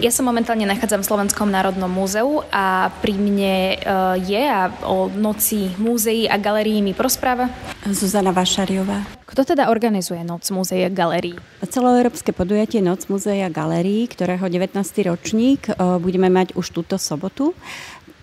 Ja sa momentálne nachádzam v Slovenskom národnom múzeu a pri mne e, je a o noci múzeí a galérií mi prospráva Zuzana Vašariová. Kto teda organizuje Noc múzeí a galérií? Celoeurópske podujatie Noc múzeí a galérií, ktorého 19. ročník e, budeme mať už túto sobotu.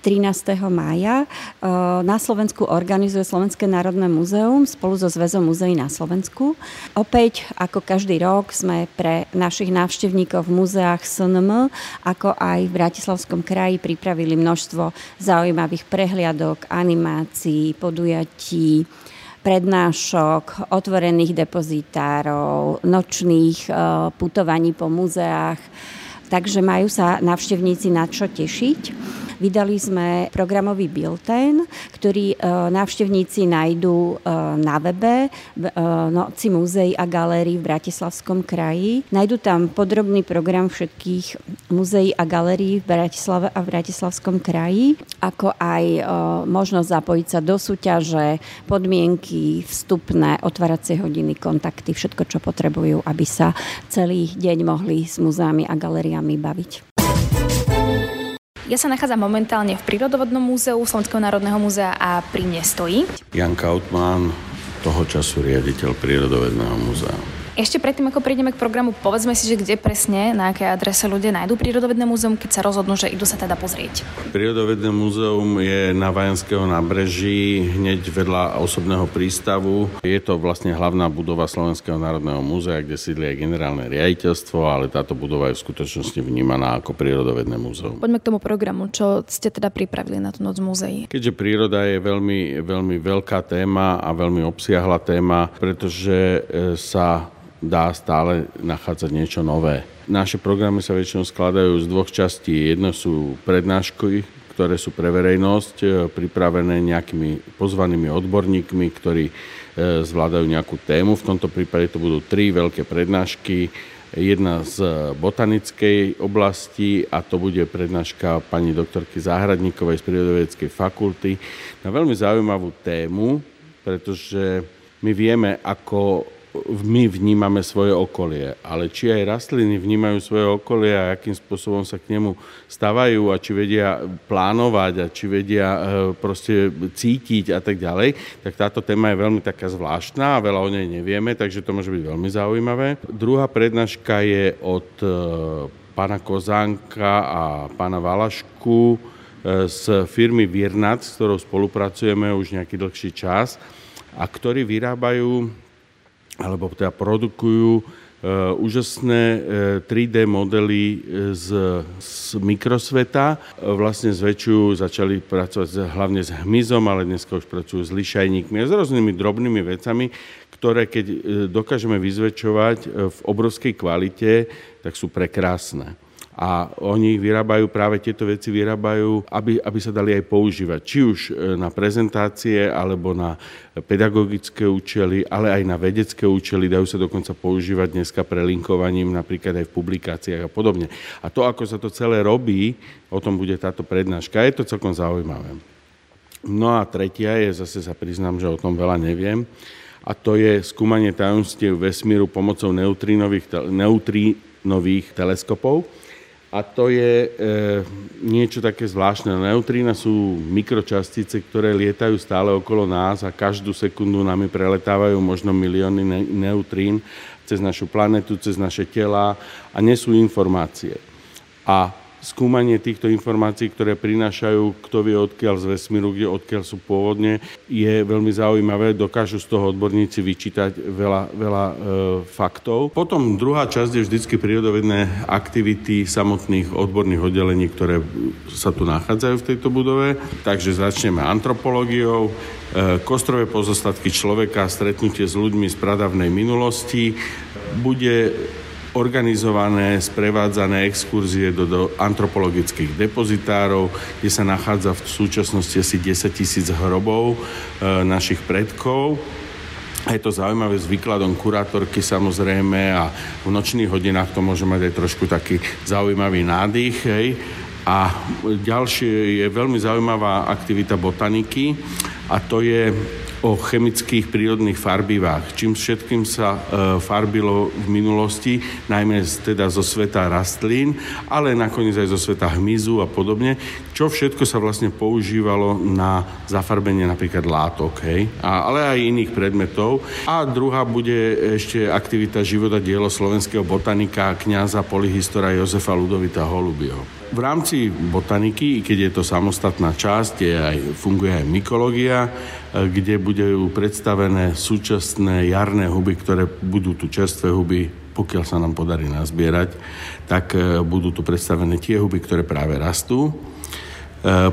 13. mája. E, na Slovensku organizuje Slovenské národné múzeum spolu so Zväzom múzeí na Slovensku. Opäť, ako každý rok, sme pre našich návštevníkov v múzeách SNM, ako aj v Bratislavskom kraji pripravili množstvo zaujímavých prehliadok, animácií, podujatí, prednášok, otvorených depozitárov, nočných e, putovaní po múzeách. Takže majú sa návštevníci na čo tešiť. Vydali sme programový bilten, ktorý e, návštevníci nájdú e, na webe e, Noci múzeí a galérií v Bratislavskom kraji. Nájdú tam podrobný program všetkých múzeí a galérií v Bratislave a v Bratislavskom kraji, ako aj možnosť zapojiť sa do súťaže, podmienky, vstupné, otváracie hodiny, kontakty, všetko, čo potrebujú, aby sa celý deň mohli s múzeami a galériami baviť. Ja sa nachádzam momentálne v Prírodovodnom múzeu Slovenského národného múzea a pri mne stojí Jan Kautmann, toho času riaditeľ Prírodovedného múzea. Ešte predtým, ako prejdeme k programu, povedzme si, že kde presne, na aké adrese ľudia nájdú prírodovedné múzeum, keď sa rozhodnú, že idú sa teda pozrieť. Prírodovedné múzeum je na Vajanského nábreží, hneď vedľa osobného prístavu. Je to vlastne hlavná budova Slovenského národného múzea, kde sídli aj generálne riaditeľstvo, ale táto budova je v skutočnosti vnímaná ako prírodovedné múzeum. Poďme k tomu programu. Čo ste teda pripravili na tú noc múzeí? Keďže príroda je veľmi, veľmi veľká téma a veľmi obsiahla téma, pretože e, sa dá stále nachádzať niečo nové. Naše programy sa väčšinou skladajú z dvoch častí. Jedno sú prednášky, ktoré sú pre verejnosť e, pripravené nejakými pozvanými odborníkmi, ktorí e, zvládajú nejakú tému. V tomto prípade to budú tri veľké prednášky. Jedna z botanickej oblasti a to bude prednáška pani doktorky Záhradníkovej z Prírodovedeckej fakulty na veľmi zaujímavú tému, pretože my vieme, ako my vnímame svoje okolie, ale či aj rastliny vnímajú svoje okolie a akým spôsobom sa k nemu stavajú a či vedia plánovať a či vedia e, proste cítiť a tak ďalej, tak táto téma je veľmi taká zvláštna a veľa o nej nevieme, takže to môže byť veľmi zaujímavé. Druhá prednáška je od e, pána Kozánka a pána Valašku e, z firmy Virnat, s ktorou spolupracujeme už nejaký dlhší čas a ktorí vyrábajú alebo teda produkujú e, úžasné 3D e, modely e, z, z mikrosveta. Vlastne zväčšujú, začali pracovať hlavne s hmyzom, ale dneska už pracujú s lišajníkmi a s rôznymi drobnými vecami, ktoré keď dokážeme vyzväčšovať v obrovskej kvalite, tak sú prekrásne a oni vyrábajú práve tieto veci, vyrábajú, aby, aby sa dali aj používať. Či už e, na prezentácie, alebo na pedagogické účely, ale aj na vedecké účely. Dajú sa dokonca používať dneska prelinkovaním napríklad aj v publikáciách a podobne. A to, ako sa to celé robí, o tom bude táto prednáška. Je to celkom zaujímavé. No a tretia je, zase sa priznám, že o tom veľa neviem, a to je skúmanie tajomstiev vesmíru pomocou neutrínových, neutrínových teleskopov. A to je e, niečo také zvláštne. Neutrína sú mikročastice, ktoré lietajú stále okolo nás a každú sekundu nami preletávajú možno milióny ne- neutrín cez našu planetu, cez naše tela a nesú informácie. A skúmanie týchto informácií, ktoré prinášajú, kto vie odkiaľ z vesmíru, kde odkiaľ sú pôvodne, je veľmi zaujímavé. Dokážu z toho odborníci vyčítať veľa, veľa e, faktov. Potom druhá časť je vždycky prírodovedné aktivity samotných odborných oddelení, ktoré sa tu nachádzajú v tejto budove. Takže začneme antropológiou, e, kostrové pozostatky človeka, stretnutie s ľuďmi z pradavnej minulosti. Bude organizované, sprevádzané exkurzie do, do antropologických depozitárov, kde sa nachádza v súčasnosti asi 10 tisíc hrobov e, našich predkov. A je to zaujímavé s výkladom kurátorky samozrejme a v nočných hodinách to môže mať aj trošku taký zaujímavý nádych. Hej. A ďalšie je veľmi zaujímavá aktivita botaniky a to je o chemických prírodných farbivách, čím všetkým sa e, farbilo v minulosti, najmä teda zo sveta rastlín, ale nakoniec aj zo sveta hmyzu a podobne, čo všetko sa vlastne používalo na zafarbenie napríklad látok, hej, a, ale aj iných predmetov. A druhá bude ešte aktivita života dielo slovenského botanika a kniaza polihistora Jozefa Ludovita Holubieho. V rámci botaniky, keď je to samostatná časť, je aj, funguje aj mykológia, e, kde budú predstavené súčasné jarné huby, ktoré budú tu čerstvé huby, pokiaľ sa nám podarí nazbierať, tak e, budú tu predstavené tie huby, ktoré práve rastú. E,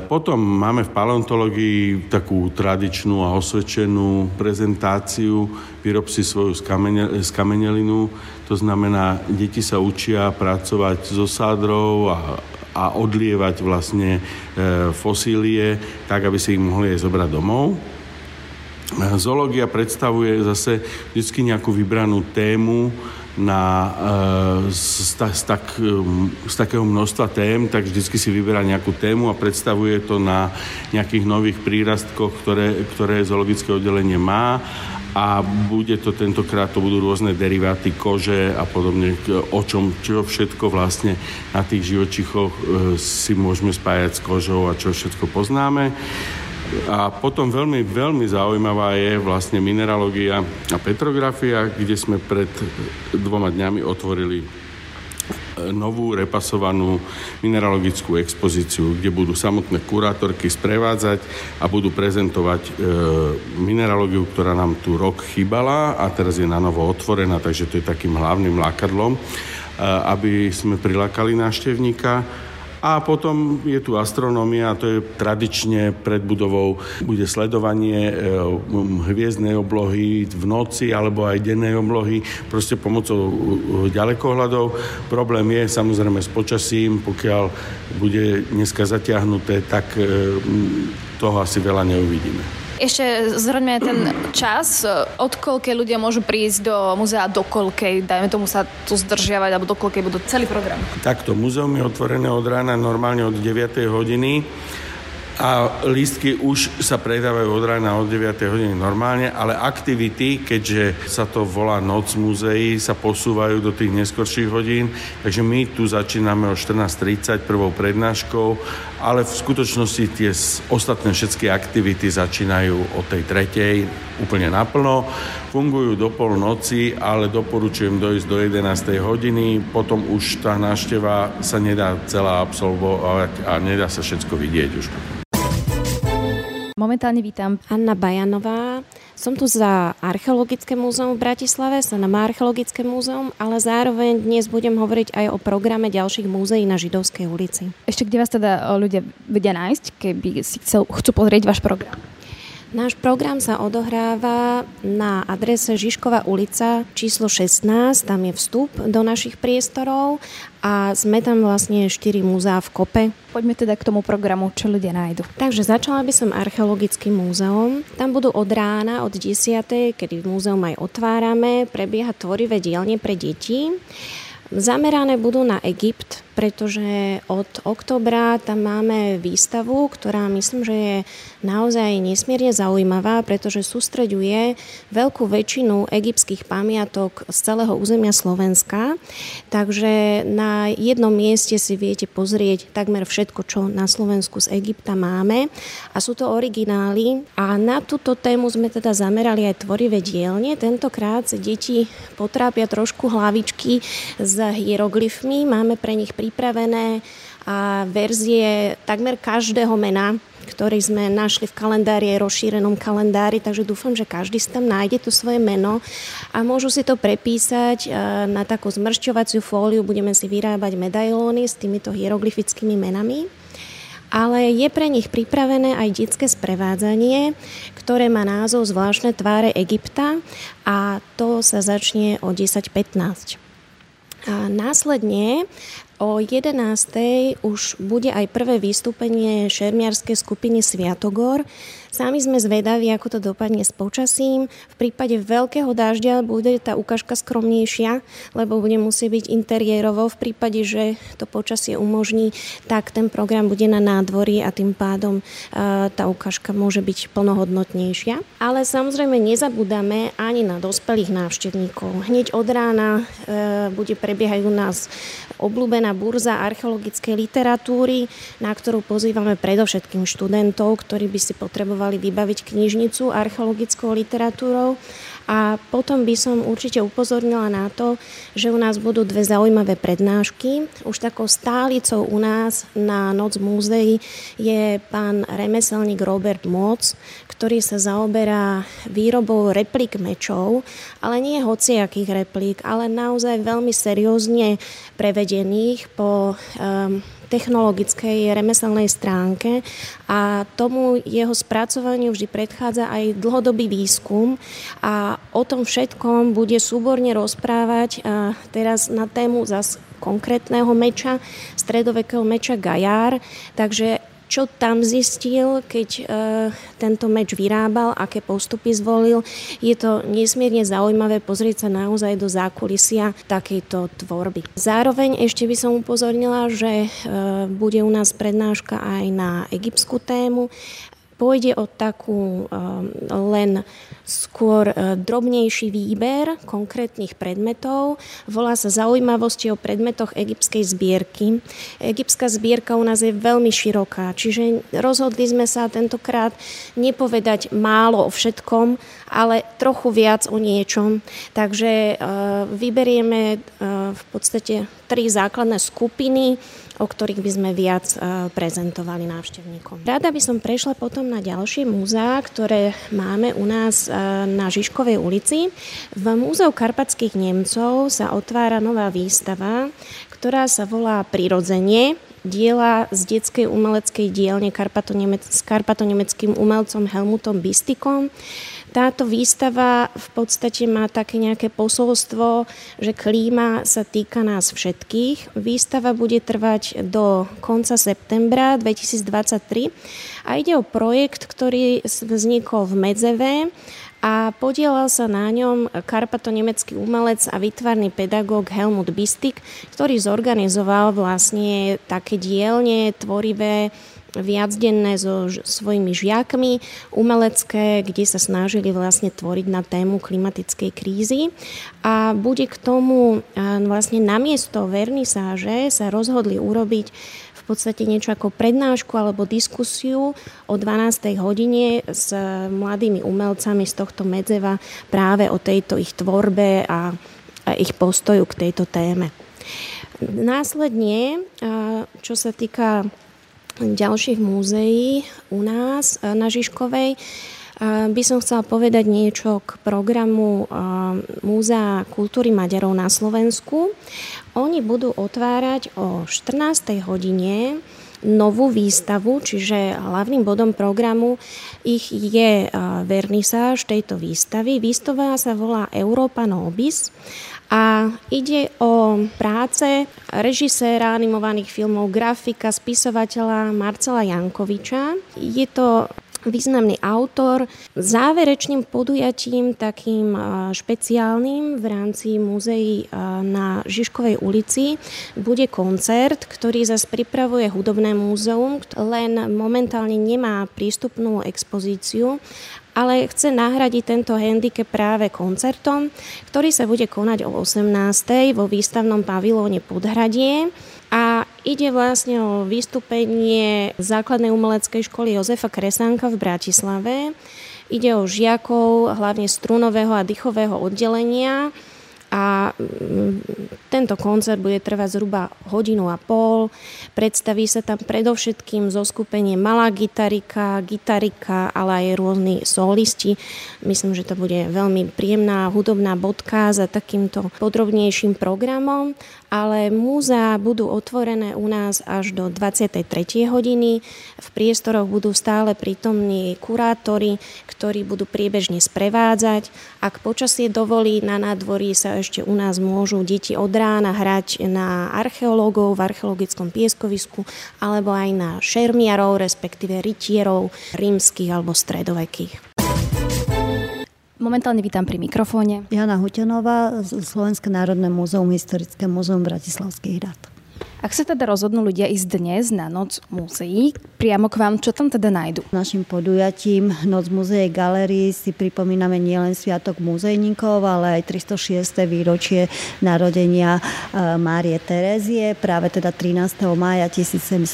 potom máme v paleontológii takú tradičnú a osvedčenú prezentáciu Vyrob si svoju skamenelinu, to znamená, deti sa učia pracovať so sádrou a a odlievať vlastne e, fosílie tak, aby si ich mohli aj zobrať domov. E, zoológia predstavuje zase vždy nejakú vybranú tému na, e, z, z, tak, z takého množstva tém, tak vždy si vyberá nejakú tému a predstavuje to na nejakých nových prírastkoch, ktoré, ktoré zoologické oddelenie má a bude to tentokrát, to budú rôzne deriváty kože a podobne, o čom, čo všetko vlastne na tých živočichoch e, si môžeme spájať s kožou a čo všetko poznáme. A potom veľmi, veľmi zaujímavá je vlastne mineralógia a petrografia, kde sme pred dvoma dňami otvorili novú repasovanú mineralogickú expozíciu, kde budú samotné kurátorky sprevádzať a budú prezentovať e, mineralógiu, ktorá nám tu rok chýbala a teraz je na novo otvorená, takže to je takým hlavným lákadlom, e, aby sme prilákali návštevníka a potom je tu astronómia, to je tradične pred budovou, bude sledovanie e, hviezdnej oblohy v noci alebo aj dennej oblohy, proste pomocou e, ďalekohľadov. Problém je samozrejme s počasím, pokiaľ bude dneska zatiahnuté, tak e, toho asi veľa neuvidíme. Ešte zhrňme ten čas, od koľkej ľudia môžu prísť do muzea, do koľkej, dajme tomu sa tu zdržiavať, alebo do koľkej budú celý program. Takto, muzeum je otvorené od rána normálne od 9. hodiny a lístky už sa predávajú od rána od 9. hodiny normálne, ale aktivity, keďže sa to volá Noc muzeí, sa posúvajú do tých neskorších hodín, takže my tu začíname o 14.30 prvou prednáškou, ale v skutočnosti tie ostatné všetky aktivity začínajú o tej tretej úplne naplno, fungujú do pol noci, ale doporučujem dojsť do 11. hodiny, potom už tá návšteva sa nedá celá absolvovať a nedá sa všetko vidieť už. Momentálne vítam Anna Bajanová. Som tu za Archeologické múzeum v Bratislave, sa na Archeologické múzeum, ale zároveň dnes budem hovoriť aj o programe ďalších múzeí na Židovskej ulici. Ešte kde vás teda ľudia vedia nájsť, keby si chcel, chcú pozrieť váš program? Náš program sa odohráva na adrese Žižková ulica číslo 16, tam je vstup do našich priestorov a sme tam vlastne 4 múzea v kope. Poďme teda k tomu programu, čo ľudia nájdu. Takže začala by som archeologickým múzeom. Tam budú od rána, od 10. kedy múzeum aj otvárame, prebieha tvorivé dielne pre deti. Zamerané budú na Egypt, pretože od oktobra tam máme výstavu, ktorá myslím, že je naozaj nesmierne zaujímavá, pretože sústreďuje veľkú väčšinu egyptských pamiatok z celého územia Slovenska. Takže na jednom mieste si viete pozrieť takmer všetko, čo na Slovensku z Egypta máme. A sú to originály. A na túto tému sme teda zamerali aj tvorivé dielne. Tentokrát deti potrápia trošku hlavičky s hieroglyfmi. Máme pre nich pripravené a verzie takmer každého mena, ktorý sme našli v kalendári, rozšírenom kalendári, takže dúfam, že každý si tam nájde to svoje meno a môžu si to prepísať na takú zmršťovaciu fóliu, budeme si vyrábať medailóny s týmito hieroglyfickými menami ale je pre nich pripravené aj detské sprevádzanie, ktoré má názov Zvláštne tváre Egypta a to sa začne o 10.15. A následne O 11. už bude aj prvé vystúpenie šermiarskej skupiny Sviatogor. Sami sme zvedaví, ako to dopadne s počasím. V prípade veľkého dažďa bude tá ukážka skromnejšia, lebo bude musieť byť interiérovo. V prípade, že to počasie umožní, tak ten program bude na nádvorí a tým pádom tá ukážka môže byť plnohodnotnejšia. Ale samozrejme nezabúdame ani na dospelých návštevníkov. Hneď od rána e, bude prebiehať u nás obľúbená burza archeologickej literatúry, na ktorú pozývame predovšetkým študentov, ktorí by si potrebovali vybaviť knižnicu archeologickou literatúrou a potom by som určite upozornila na to, že u nás budú dve zaujímavé prednášky. Už takou stálicou u nás na Noc múzeí je pán remeselník Robert Moc, ktorý sa zaoberá výrobou replik mečov, ale nie hociakých replík, ale naozaj veľmi seriózne prevedených po um, technologickej remeselnej stránke a tomu jeho spracovaniu vždy predchádza aj dlhodobý výskum a o tom všetkom bude súborne rozprávať teraz na tému zas konkrétneho meča, stredovekého meča Gajár, takže čo tam zistil, keď e, tento meč vyrábal, aké postupy zvolil. Je to nesmierne zaujímavé pozrieť sa naozaj do zákulisia takejto tvorby. Zároveň ešte by som upozornila, že e, bude u nás prednáška aj na egyptskú tému. Pôjde o takú um, len skôr uh, drobnejší výber konkrétnych predmetov. Volá sa zaujímavosti o predmetoch egyptskej zbierky. Egyptská zbierka u nás je veľmi široká, čiže rozhodli sme sa tentokrát nepovedať málo o všetkom, ale trochu viac o niečom. Takže uh, vyberieme uh, v podstate tri základné skupiny o ktorých by sme viac e, prezentovali návštevníkom. Rada by som prešla potom na ďalšie múzea, ktoré máme u nás e, na Žižkovej ulici. V Múzeu karpatských Nemcov sa otvára nová výstava, ktorá sa volá Prirodzenie, diela z detskej umeleckej dielne s karpatonemeckým umelcom Helmutom Bistikom. Táto výstava v podstate má také nejaké posolstvo, že klíma sa týka nás všetkých. Výstava bude trvať do konca septembra 2023 a ide o projekt, ktorý vznikol v Medzeve a podielal sa na ňom karpato-nemecký umelec a výtvarný pedagóg Helmut Bistik, ktorý zorganizoval vlastne také dielne tvorivé viacdenné so svojimi žiakmi, umelecké, kde sa snažili vlastne tvoriť na tému klimatickej krízy. A bude k tomu vlastne namiesto vernisáže sa rozhodli urobiť v podstate niečo ako prednášku alebo diskusiu o 12. hodine s mladými umelcami z tohto medzeva práve o tejto ich tvorbe a, ich postoju k tejto téme. Následne, čo sa týka ďalších múzeí u nás e, na Žižkovej e, by som chcela povedať niečo k programu e, Múzea kultúry Maďarov na Slovensku. Oni budú otvárať o 14. hodine novú výstavu, čiže hlavným bodom programu ich je vernisáž tejto výstavy. Výstava sa volá Európa Nobis a ide o práce režiséra animovaných filmov, grafika, spisovateľa Marcela Jankoviča. Je to významný autor. Záverečným podujatím takým špeciálnym v rámci múzeí na Žižkovej ulici bude koncert, ktorý zase pripravuje hudobné múzeum, len momentálne nemá prístupnú expozíciu ale chce nahradiť tento handicap práve koncertom, ktorý sa bude konať o 18. vo výstavnom pavilóne Podhradie. A ide vlastne o vystúpenie základnej umeleckej školy Jozefa Kresánka v Bratislave. Ide o žiakov hlavne strunového a dychového oddelenia, a mm, tento koncert bude trvať zhruba hodinu a pol. Predstaví sa tam predovšetkým zo skupenie malá gitarika, gitarika, ale aj rôzni solisti. Myslím, že to bude veľmi príjemná hudobná bodka za takýmto podrobnejším programom ale múzea budú otvorené u nás až do 23. hodiny. V priestoroch budú stále prítomní kurátori, ktorí budú priebežne sprevádzať. Ak počasie dovolí, na nádvorí sa ešte u nás môžu deti od rána hrať na archeológov v archeologickom pieskovisku alebo aj na šermiarov, respektíve rytierov rímskych alebo stredovekých. Momentálne vítam pri mikrofóne. Jana Hutenová, Slovenské národné múzeum, Historické múzeum Bratislavských hrad. Ak sa teda rozhodnú ľudia ísť dnes na noc múzeí, priamo k vám, čo tam teda nájdu? Našim podujatím Noc múzeej galerii si pripomíname nielen Sviatok múzejníkov, ale aj 306. výročie narodenia e, Márie Terezie. Práve teda 13. mája 1717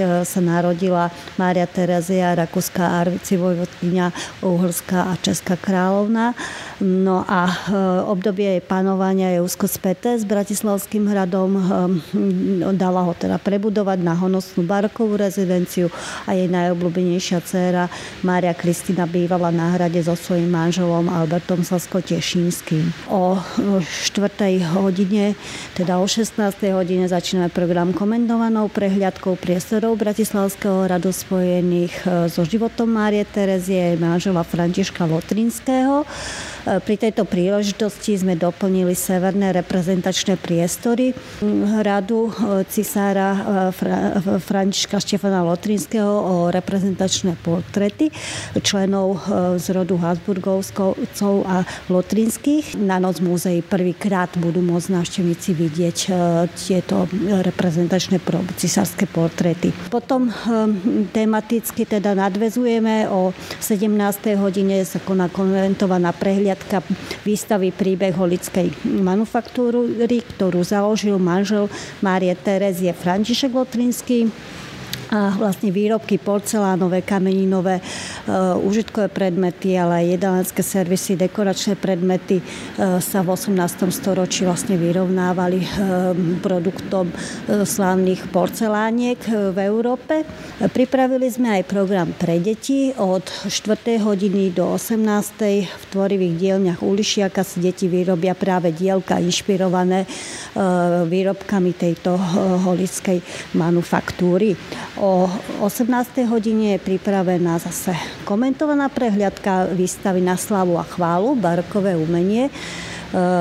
e, sa narodila Mária Terezia, rakúska arcivojvodkynia, uhorská a česká kráľovna. No a e, obdobie jej panovania je úzko späté s Bratislavským hradom dala ho teda prebudovať na honosnú barokovú rezidenciu a jej najobľúbenejšia dcéra Mária Kristina bývala na hrade so svojím manželom Albertom Sasko-Tešínskym. O 4. hodine, teda o 16. hodine začíname program komendovanou prehliadkou priestorov Bratislavského hradu spojených e, so životom Márie Terezie, manžela Františka Lotrinského. E, pri tejto príležitosti sme doplnili severné reprezentačné priestory hradu e, cisára e, Františka Štefana Lotrinského o reprezentačné portrety členov z rodu Habsburgovcov a Lotrinských. Na noc múzeí prvýkrát budú môcť návštevníci vidieť tieto reprezentačné cisárske portrety. Potom tematicky teda nadvezujeme o 17. hodine sa koná konventovaná prehliadka prehliadka výstavy príbeh holickej manufaktúry, ktorú založil manžel Márie Terezie František Lotrinský a vlastne výrobky porcelánové, kameninové, e, užitkové predmety, ale aj jedálenské servisy, dekoračné predmety e, sa v 18. storočí vlastne vyrovnávali e, produktom slávnych porcelániek v Európe. Pripravili sme aj program pre deti. Od 4. hodiny do 18. v tvorivých dielňach Ulišiaka si deti vyrobia práve dielka inšpirované výrobkami tejto holickej manufaktúry. O 18. hodine je pripravená zase komentovaná prehliadka výstavy na slavu a chválu, barokové umenie e,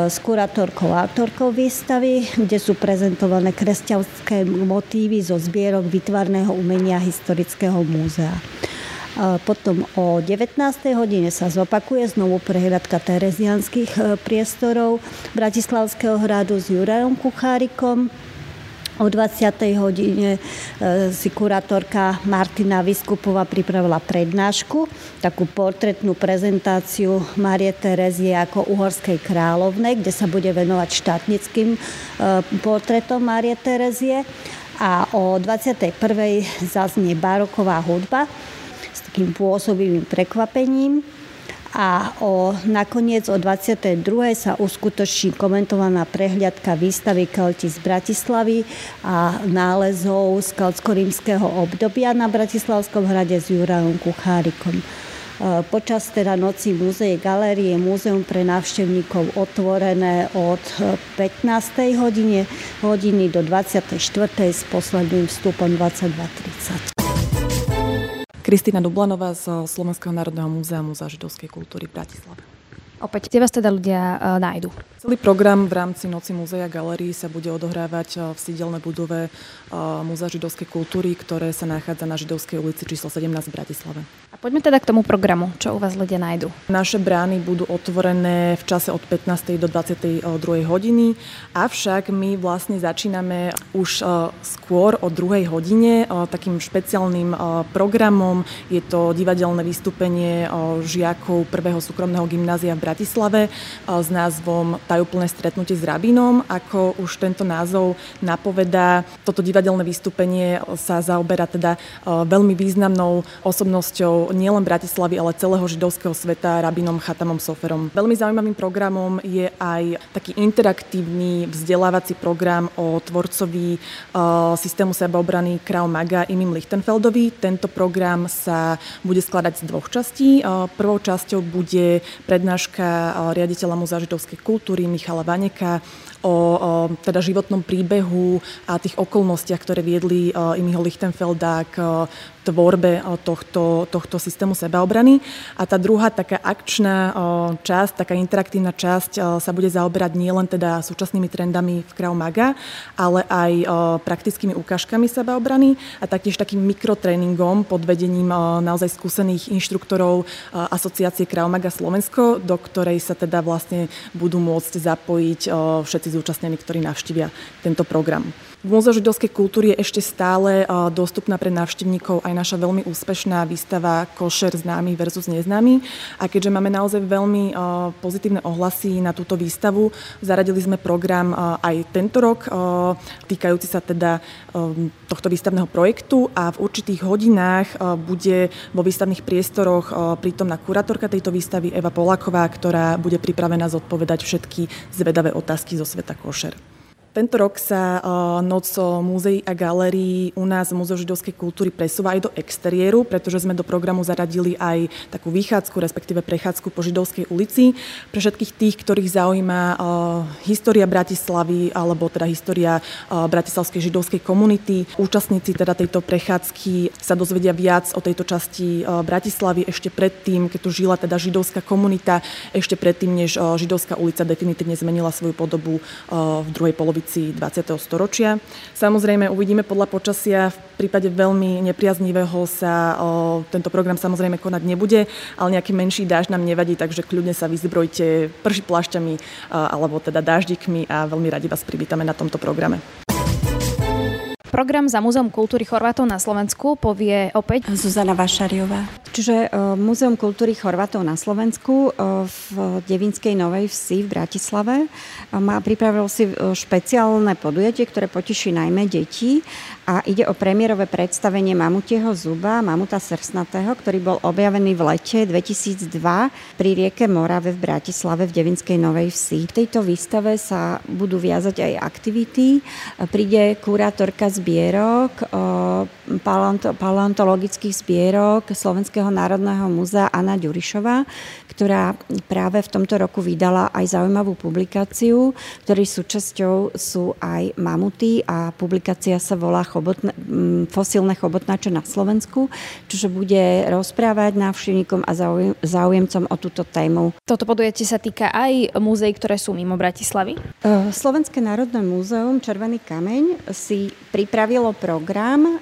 s kurátorkou a autorkou výstavy, kde sú prezentované kresťanské motívy zo zbierok vytvarného umenia Historického múzea. E, potom o 19. hodine sa zopakuje znovu prehľadka terezianských e, priestorov Bratislavského hradu s Jurajom Kuchárikom O 20. hodine e, si kurátorka Martina Vyskupová pripravila prednášku, takú portretnú prezentáciu Marie Terezie ako uhorskej kráľovnej, kde sa bude venovať štátnickým e, portretom Marie Terezie. A o 21. zaznie baroková hudba s takým pôsobivým prekvapením a o, nakoniec o 22. sa uskutoční komentovaná prehliadka výstavy Kelti z Bratislavy a nálezov z keltsko-rímskeho obdobia na Bratislavskom hrade s Jurajom Kuchárikom. E, počas teda noci múzeje galérie múzeum pre návštevníkov otvorené od 15. hodine, hodiny do 24. s posledným vstupom 22.30. Kristýna Dublanová z Slovenského národného múzea Múzea židovskej kultúry Bratislave. Opäť, kde vás teda ľudia uh, nájdu? Celý program v rámci Noci múzea galerii sa bude odohrávať e, v sídelnej budove uh, Múzea židovskej kultúry, ktoré sa nachádza na Židovskej ulici číslo 17 v Bratislave. A poďme teda k tomu programu, čo u vás ľudia nájdu. Naše brány budú otvorené v čase od 15. do 22. hodiny, avšak my vlastne začíname už skôr o 2. hodine takým špeciálnym programom. Je to divadelné vystúpenie žiakov prvého súkromného gymnázia v Bratislave e, s názvom Tajúplné stretnutie s rabínom. Ako už tento názov napovedá, toto divadelné vystúpenie sa zaoberá teda e, veľmi významnou osobnosťou nielen Bratislavy, ale celého židovského sveta, rabínom Chatamom Soferom. Veľmi zaujímavým programom je aj taký interaktívny vzdelávací program o tvorcovi e, systému sebaobrany Krau Maga Imim Lichtenfeldovi. Tento program sa bude skladať z dvoch častí. Prvou časťou bude prednáška prednáška riaditeľa Múzea židovskej kultúry Michala Vaneka o, o teda životnom príbehu a tých okolnostiach, ktoré viedli Imiho Lichtenfelda k tvorbe tohto, tohto systému sebaobrany. A tá druhá taká akčná časť, taká interaktívna časť sa bude zaoberať nielen teda súčasnými trendami v Krav Maga, ale aj praktickými ukážkami sebaobrany a taktiež takým mikrotréningom pod vedením naozaj skúsených inštruktorov asociácie Krav Maga Slovensko, do ktorej sa teda vlastne budú môcť zapojiť všetci zúčastnení, ktorí navštívia tento program. V Múzeu židovskej kultúry je ešte stále dostupná pre návštevníkov aj naša veľmi úspešná výstava Košer známy versus neznámy. A keďže máme naozaj veľmi pozitívne ohlasy na túto výstavu, zaradili sme program aj tento rok, týkajúci sa teda tohto výstavného projektu a v určitých hodinách bude vo výstavných priestoroch prítomná kurátorka tejto výstavy Eva Polaková, ktorá bude pripravená zodpovedať všetky zvedavé otázky zo sveta košer. Tento rok sa noc múzeí a galérií u nás Múzeu židovskej kultúry presúva aj do exteriéru, pretože sme do programu zaradili aj takú vychádzku, respektíve prechádzku po Židovskej ulici. Pre všetkých tých, ktorých zaujíma história Bratislavy alebo teda história bratislavskej židovskej komunity. Účastníci teda tejto prechádzky sa dozvedia viac o tejto časti Bratislavy ešte predtým, keď tu žila teda židovská komunita, ešte predtým, než židovská ulica definitívne zmenila svoju podobu v druhej polovici polovici 20. storočia. Samozrejme uvidíme podľa počasia, v prípade veľmi nepriaznivého sa o, tento program samozrejme konať nebude, ale nejaký menší dážď nám nevadí, takže kľudne sa vyzbrojte prši plášťami alebo teda dáždikmi a veľmi radi vás privítame na tomto programe. Program za Múzeum kultúry Chorvátov na Slovensku povie opäť Zuzana Vašariová. Čiže uh, Múzeum kultúry Chorvátov na Slovensku uh, v Devinskej Novej Vsi v Bratislave uh, má pripravil si špeciálne podujatie, ktoré poteší najmä deti a ide o premiérové predstavenie Mamutieho zuba, Mamuta srsnatého, ktorý bol objavený v lete 2002 pri rieke Morave v Bratislave v Devinskej Novej Vsi. V tejto výstave sa budú viazať aj aktivity. Príde kurátorka zbierok, paleontologických zbierok Slovenského národného múzea Anna Ďurišová, ktorá práve v tomto roku vydala aj zaujímavú publikáciu, ktorej súčasťou sú aj mamuty a publikácia sa volá chobotna, fosílne chobotnáče na Slovensku, čiže bude rozprávať návštevníkom a záujemcom o túto tému. Toto podujatie sa týka aj múzeí, ktoré sú mimo Bratislavy? E, Slovenské národné múzeum Červený kameň si pripravilo program, e,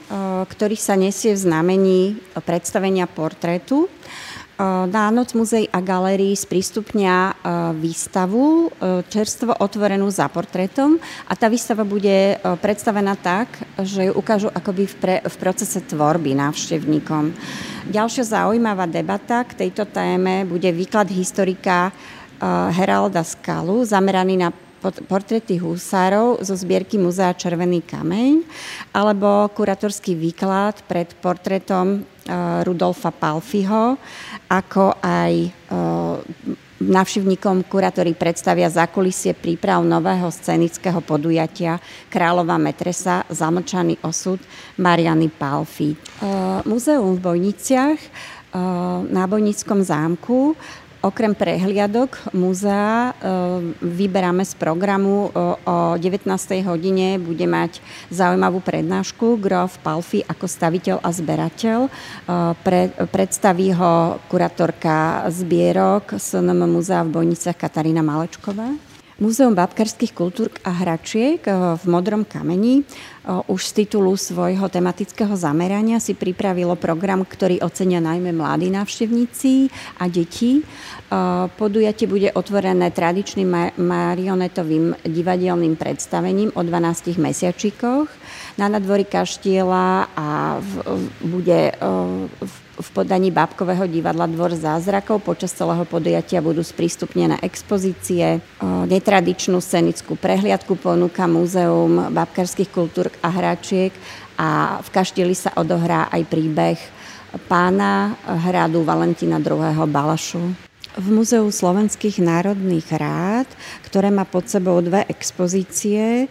ktorý sa nesie v znamení predstavenia portrétu na Noc muzeí a galérií sprístupnia výstavu čerstvo otvorenú za portrétom a tá výstava bude predstavená tak, že ju ukážu akoby v, pre, v procese tvorby návštevníkom. Ďalšia zaujímavá debata k tejto téme bude výklad historika Heralda Skalu, zameraný na portréty husárov zo zbierky Muzea Červený kameň alebo kuratorský výklad pred portrétom eh, Rudolfa Palfiho, ako aj eh, Navšivníkom kurátori predstavia zákulisie príprav nového scenického podujatia Kráľova metresa Zamlčaný osud Mariany Palfi. Eh, Múzeum v Bojniciach na Bojnickom zámku Okrem prehliadok múzea e, vyberáme z programu e, o 19. hodine bude mať zaujímavú prednášku Grof Palfi ako staviteľ a zberateľ. E, pre, predstaví ho kuratorka zbierok SNM múzea v Bojniciach Katarína Malečková. Múzeum babkarských kultúr a hračiek v Modrom kameni už z titulu svojho tematického zamerania si pripravilo program, ktorý ocenia najmä mladí návštevníci a deti. Podujatie bude otvorené tradičným marionetovým divadelným predstavením o 12 mesiačikoch na nadvorí kaštiela a v, bude v v podaní Bábkového divadla Dvor zázrakov. Počas celého podujatia budú sprístupnené expozície, netradičnú scenickú prehliadku ponúka Múzeum bábkarských kultúr a hračiek a v Kaštieli sa odohrá aj príbeh pána hradu Valentína II. Balašu v Múzeu slovenských národných rád, ktoré má pod sebou dve expozície. E,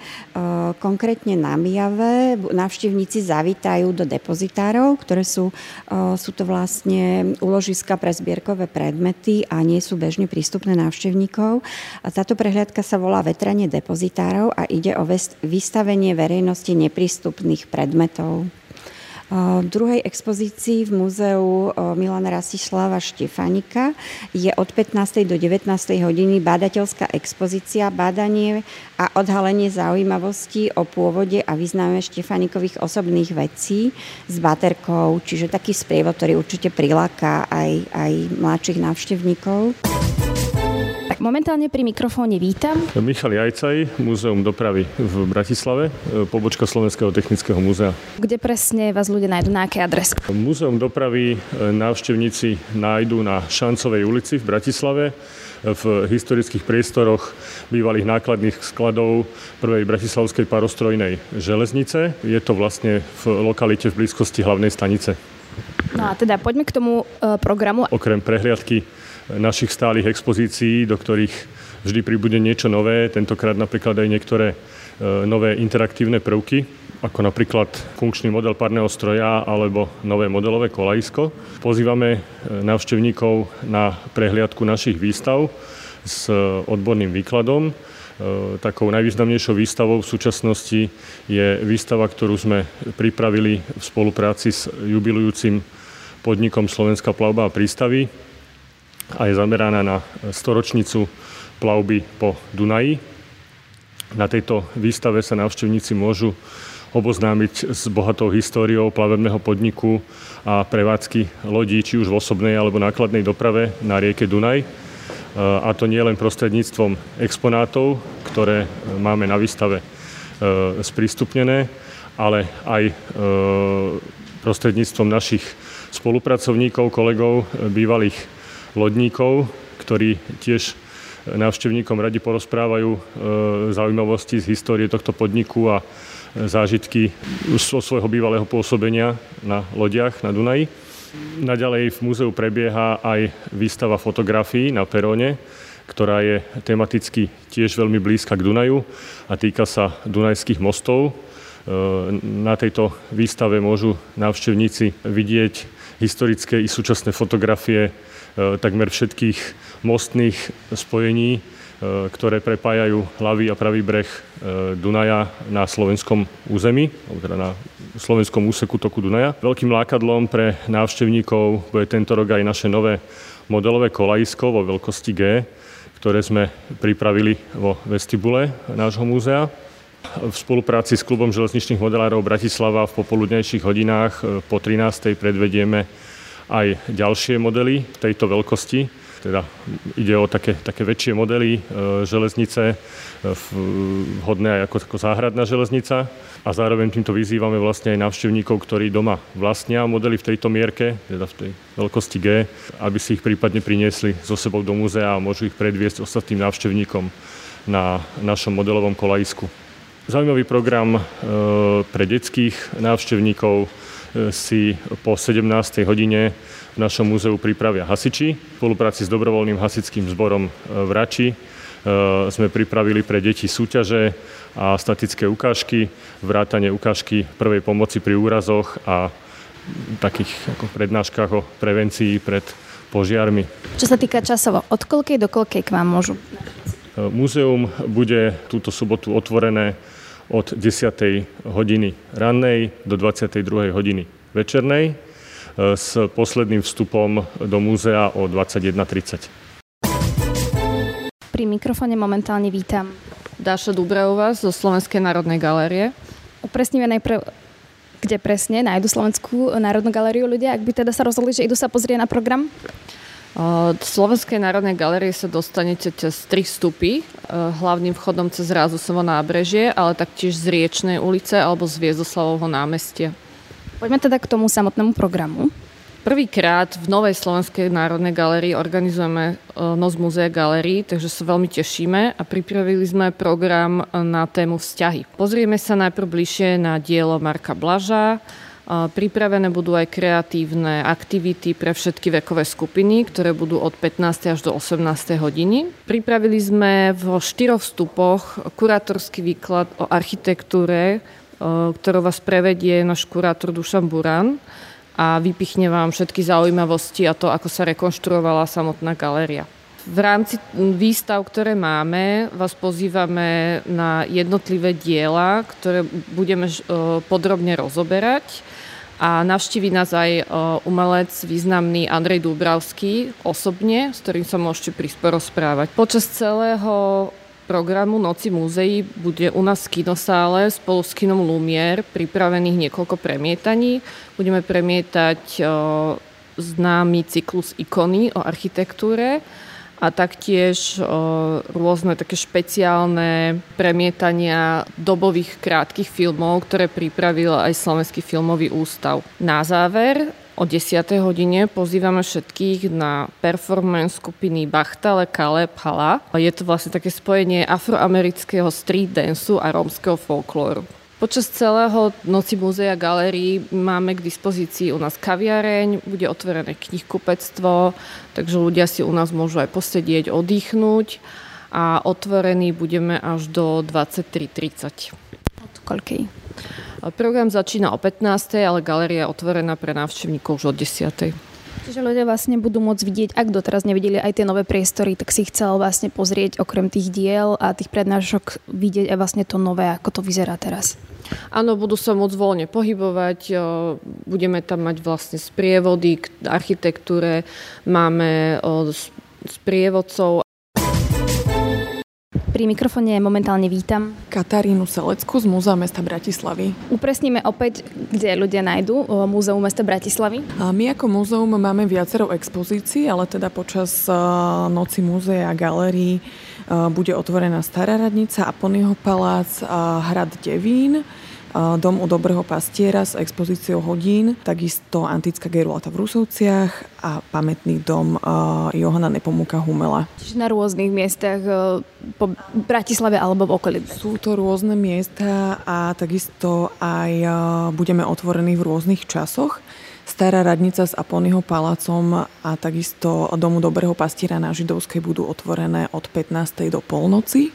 konkrétne na Mijave návštevníci zavítajú do depozitárov, ktoré sú, e, sú to vlastne úložiska pre zbierkové predmety a nie sú bežne prístupné návštevníkov. Táto prehliadka sa volá Vetranie depozitárov a ide o vystavenie verejnosti neprístupných predmetov. Druhej expozícii v múzeu Milana Rastislava Štefanika je od 15. do 19. hodiny bádateľská expozícia Bádanie a odhalenie zaujímavosti o pôvode a význame Štefanikových osobných vecí s baterkou, čiže taký sprievod, ktorý určite priláka aj, aj mladších návštevníkov. Momentálne pri mikrofóne vítam. Michal Jajcaj, Múzeum dopravy v Bratislave, e, pobočka Slovenského technického múzea. Kde presne vás ľudia nájdú, na aké adrese? Múzeum dopravy e, návštevníci nájdú na Šancovej ulici v Bratislave v historických priestoroch bývalých nákladných skladov prvej bratislavskej parostrojnej železnice. Je to vlastne v lokalite v blízkosti hlavnej stanice. No a teda poďme k tomu e, programu. Okrem prehliadky našich stálych expozícií, do ktorých vždy pribude niečo nové, tentokrát napríklad aj niektoré e, nové interaktívne prvky, ako napríklad funkčný model párneho stroja alebo nové modelové kolajisko. Pozývame e, návštevníkov na prehliadku našich výstav s odborným výkladom. E, takou najvýznamnejšou výstavou v súčasnosti je výstava, ktorú sme pripravili v spolupráci s jubilujúcim podnikom Slovenská plavba a prístavy, a je zameraná na storočnicu plavby po Dunaji. Na tejto výstave sa návštevníci môžu oboznámiť s bohatou históriou plavebného podniku a prevádzky lodí, či už v osobnej alebo nákladnej doprave na rieke Dunaj. A to nie len prostredníctvom exponátov, ktoré máme na výstave e, sprístupnené, ale aj e, prostredníctvom našich spolupracovníkov, kolegov, bývalých lodníkov, ktorí tiež návštevníkom radi porozprávajú e, zaujímavosti z histórie tohto podniku a zážitky zo svojho bývalého pôsobenia na lodiach na Dunaji. Naďalej v múzeu prebieha aj výstava fotografií na peróne, ktorá je tematicky tiež veľmi blízka k Dunaju a týka sa dunajských mostov. E, na tejto výstave môžu návštevníci vidieť historické i súčasné fotografie E, takmer všetkých mostných spojení, e, ktoré prepájajú hlavý a pravý breh Dunaja na slovenskom území, teda na slovenskom úseku toku Dunaja. Veľkým lákadlom pre návštevníkov bude tento rok aj naše nové modelové kolajisko vo veľkosti G, ktoré sme pripravili vo vestibule nášho múzea. V spolupráci s klubom železničných modelárov Bratislava v popoludnejších hodinách po 13. predvedieme aj ďalšie modely tejto veľkosti. Teda ide o také, také väčšie modely e, železnice, e, vhodné aj ako, ako záhradná železnica. A zároveň týmto vyzývame vlastne aj návštevníkov, ktorí doma vlastnia modely v tejto mierke, teda v tej veľkosti G, aby si ich prípadne priniesli so sebou do múzea a môžu ich predviesť ostatným návštevníkom na našom modelovom kolajisku. Zaujímavý program e, pre detských návštevníkov, si po 17. hodine v našom múzeu pripravia hasiči. V spolupráci s dobrovoľným hasičským zborom e, v Rači e, sme pripravili pre deti súťaže a statické ukážky, vrátanie ukážky prvej pomoci pri úrazoch a takých ako prednáškach o prevencii pred požiarmi. Čo sa týka časovo, od koľkej do koľkej k vám môžu? E, múzeum bude túto sobotu otvorené od 10. hodiny rannej do 22. hodiny večernej e, s posledným vstupom do múzea o 21.30. Pri mikrofóne momentálne vítam Dáša Dubravová zo Slovenskej národnej galérie. Upresníme najprv, kde presne nájdu Slovenskú národnú galériu ľudia, ak by teda sa rozhodli, že idú sa pozrieť na program? Do Slovenskej národnej galerie sa dostanete cez tri vstupy. Hlavným vchodom cez Rázusovo nábrežie, ale taktiež z Riečnej ulice alebo z Viezoslavovho námestia. Poďme teda k tomu samotnému programu. Prvýkrát v Novej Slovenskej národnej galerii organizujeme Noc múzea galerii, takže sa veľmi tešíme a pripravili sme program na tému vzťahy. Pozrieme sa najprv bližšie na dielo Marka Blaža, Pripravené budú aj kreatívne aktivity pre všetky vekové skupiny, ktoré budú od 15. až do 18. hodiny. Pripravili sme vo štyroch vstupoch kurátorský výklad o architektúre, ktorý vás prevedie náš kurátor Dušan Buran a vypichne vám všetky zaujímavosti a to, ako sa rekonštruovala samotná galéria. V rámci výstav, ktoré máme, vás pozývame na jednotlivé diela, ktoré budeme podrobne rozoberať A navštíví nás aj umelec významný Andrej Dúbravský osobne, s ktorým sa môžete prísť porozprávať. Počas celého programu Noci múzeí bude u nás v kinosále spolu s kinom Lumier pripravených niekoľko premietaní. Budeme premietať známy cyklus ikony o architektúre a taktiež rôzne také špeciálne premietania dobových krátkých filmov, ktoré pripravil aj Slovenský filmový ústav. Na záver o 10. hodine pozývame všetkých na performance skupiny Bachtale Kale Pala. Je to vlastne také spojenie afroamerického street danceu a rómskeho folklóru. Počas celého Noci múzea galerii máme k dispozícii u nás kaviareň, bude otvorené knihkupectvo, takže ľudia si u nás môžu aj posedieť, oddychnúť a otvorený budeme až do 23.30. Od koľkej? Program začína o 15. ale galeria je otvorená pre návštevníkov už od 10. Čiže ľudia vlastne budú môcť vidieť, ak doteraz nevideli aj tie nové priestory, tak si chcel vlastne pozrieť okrem tých diel a tých prednášok vidieť aj vlastne to nové, ako to vyzerá teraz. Áno, budú sa môcť voľne pohybovať, budeme tam mať vlastne sprievody k architektúre, máme sprievodcov pri mikrofóne momentálne vítam Katarínu Selecku z Múzea mesta Bratislavy. Upresníme opäť, kde ľudia nájdu Múzeum mesta Bratislavy. A my ako múzeum máme viacero expozícií, ale teda počas Noci múzea a galerii bude otvorená Stará radnica, Aponyho palác, Hrad Devín, Dom u dobrého pastiera s expozíciou hodín, takisto antická gerulata v Rusovciach a pamätný dom Johana Nepomúka Humela. Čiže na rôznych miestach po Bratislave alebo v okolí. Sú to rôzne miesta a takisto aj budeme otvorení v rôznych časoch. Stará radnica s Aponyho palácom a takisto Domu Dobrého pastiera na Židovskej budú otvorené od 15. do polnoci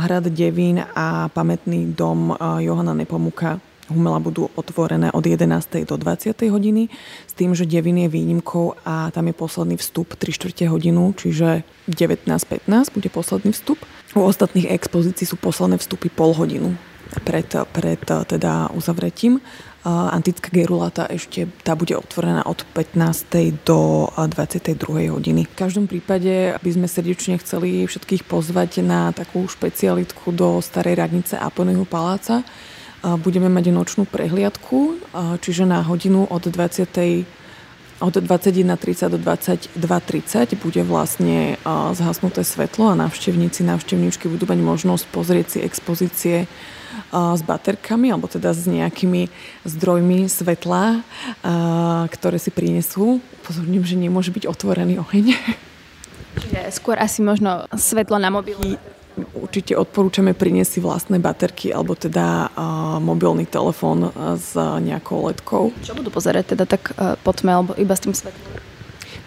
Hrad Devín a pamätný dom Johana Nepomuka Humela budú otvorené od 11. do 20. hodiny, s tým, že Devin je výnimkou a tam je posledný vstup 3 čtvrte hodinu, čiže 19.15 bude posledný vstup. U ostatných expozícií sú posledné vstupy pol hodinu pred, pred teda uzavretím. Antická gerulata ešte tá bude otvorená od 15. do 22. hodiny. V každom prípade by sme srdečne chceli všetkých pozvať na takú špecialitku do Starej radnice Aponyho paláca. Budeme mať nočnú prehliadku, čiže na hodinu od 20 od 21.30 do 22.30 bude vlastne zhasnuté svetlo a návštevníci, návštevníčky budú mať možnosť pozrieť si expozície s baterkami alebo teda s nejakými zdrojmi svetla, ktoré si prinesú. Pozorním, že nemôže byť otvorený oheň. Čiže skôr asi možno svetlo na mobil. Určite odporúčame priniesť si vlastné baterky alebo teda uh, mobilný telefón s nejakou ledkou. Čo budú pozerať teda tak uh, pod tme alebo iba s tým svetlom?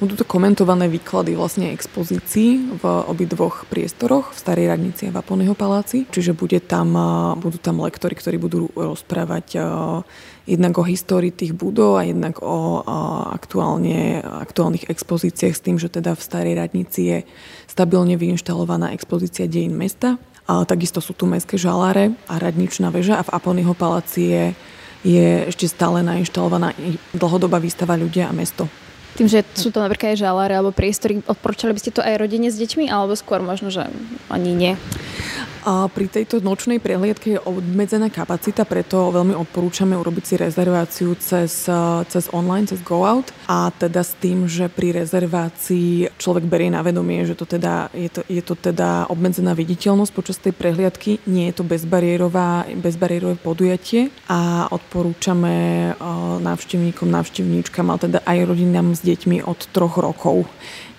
Budú to komentované výklady vlastne expozícií v obidvoch priestoroch, v Starej radnici a v Aponyho paláci. Čiže bude tam, budú tam lektory, ktorí budú rozprávať jednak o histórii tých budov a jednak o aktuálne, aktuálnych expozíciách s tým, že teda v Starej radnici je stabilne vyinštalovaná expozícia dejín mesta. A takisto sú tu mestské žaláre a radničná väža a v Aponyho paláci je, je ešte stále nainštalovaná dlhodobá výstava ľudia a mesto. Tým, že sú to napríklad aj žaláre alebo priestory, odporúčali by ste to aj rodine s deťmi, alebo skôr možno, že ani nie? A pri tejto nočnej prehliadke je obmedzená kapacita, preto veľmi odporúčame urobiť si rezerváciu cez, cez online, cez GoOut a teda s tým, že pri rezervácii človek berie na vedomie, že to teda, je, to, je to teda obmedzená viditeľnosť počas tej prehliadky, nie je to bezbariérové podujatie. A odporúčame návštevníkom, návštevníčkam, ale teda aj rodinám s deťmi od troch rokov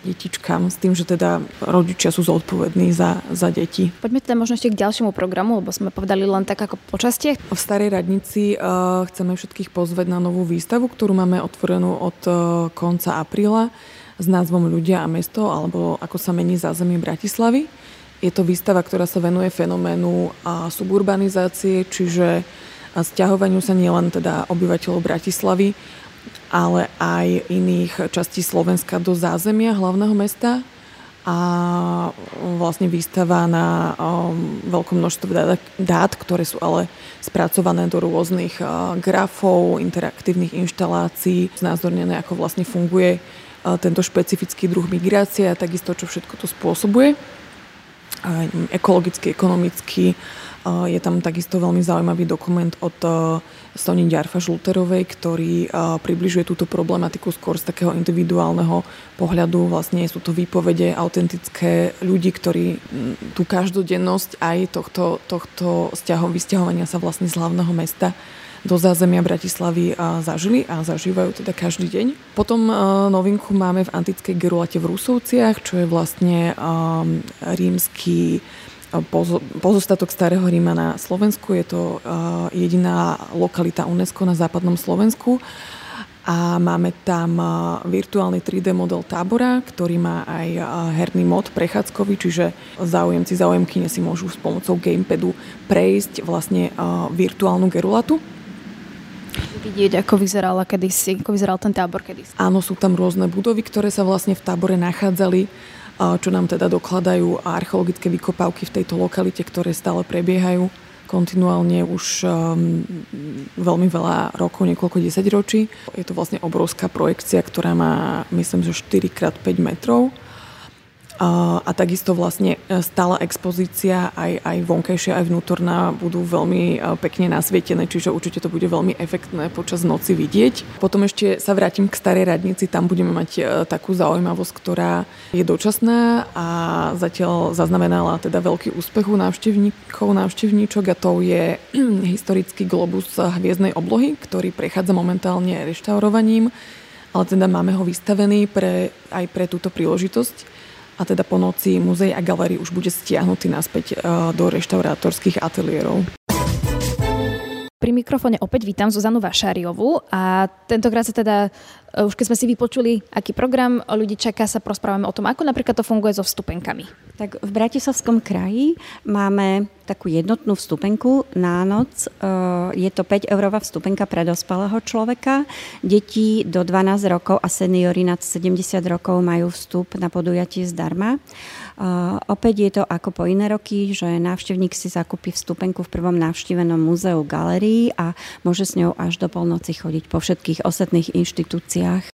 detičkám s tým, že teda rodičia sú zodpovední za, za deti. Poďme teda možno ešte k ďalšiemu programu, lebo sme povedali len tak ako počastie. V Starej radnici uh, chceme všetkých pozvať na novú výstavu, ktorú máme otvorenú od uh, konca apríla s názvom Ľudia a mesto, alebo ako sa mení zázemie Bratislavy. Je to výstava, ktorá sa venuje fenoménu uh, suburbanizácie, čiže sťahovaniu sa nielen teda obyvateľov Bratislavy, ale aj iných častí Slovenska do zázemia hlavného mesta a vlastne výstava na um, veľkom množstve dát, ktoré sú ale spracované do rôznych uh, grafov, interaktívnych inštalácií, znázornené, ako vlastne funguje uh, tento špecifický druh migrácie a takisto, čo všetko to spôsobuje. Uh, ekologicky, ekonomicky, je tam takisto veľmi zaujímavý dokument od e, Sony Ďarfa Žluterovej, ktorý e, približuje túto problematiku skôr z takého individuálneho pohľadu. Vlastne sú to výpovede autentické ľudí, ktorí tú každodennosť aj tohto, tohto stiahov, vysťahovania sa vlastne z hlavného mesta do zázemia Bratislavy a zažili a zažívajú teda každý deň. Potom uh, novinku máme v antickej Gerulate v Rusovciach, čo je vlastne rímsky pozostatok starého Ríma na Slovensku. Je to jediná lokalita UNESCO na západnom Slovensku. A máme tam virtuálny 3D model tábora, ktorý má aj herný mod prechádzkový, čiže záujemci, záujemkyne si môžu s pomocou gamepadu prejsť vlastne virtuálnu gerulatu vidieť, ako vyzerala kedysi, ako vyzeral ten tábor kedysi. Áno, sú tam rôzne budovy, ktoré sa vlastne v tábore nachádzali čo nám teda dokladajú archeologické vykopávky v tejto lokalite, ktoré stále prebiehajú kontinuálne už um, veľmi veľa rokov, niekoľko desaťročí. Je to vlastne obrovská projekcia, ktorá má, myslím, že 4x5 metrov a, a takisto vlastne e, stála expozícia aj, aj vonkajšia, aj vnútorná budú veľmi e, pekne nasvietené, čiže určite to bude veľmi efektné počas noci vidieť. Potom ešte sa vrátim k starej radnici, tam budeme mať e, takú zaujímavosť, ktorá je dočasná a zatiaľ zaznamenala teda veľký úspech u návštevníkov, návštevníčok a to je historický globus hviezdnej oblohy, ktorý prechádza momentálne reštaurovaním, ale teda máme ho vystavený pre, aj pre túto príležitosť a teda po noci muzej a galerii už bude stiahnutý naspäť e, do reštaurátorských ateliérov. Pri mikrofóne opäť vítam Zuzanu Vašáriovú a tentokrát sa teda, e, už keď sme si vypočuli, aký program ľudí čaká, sa prosprávame o tom, ako napríklad to funguje so vstupenkami. Tak v Bratislavskom kraji máme takú jednotnú vstupenku na noc. E, je to 5 eurová vstupenka pre dospelého človeka. Deti do 12 rokov a seniory nad 70 rokov majú vstup na podujatie zdarma. Opäť je to ako po iné roky, že návštevník si zakúpi vstupenku v prvom návštevenom múzeu galerii a môže s ňou až do polnoci chodiť po všetkých ostatných inštitúciách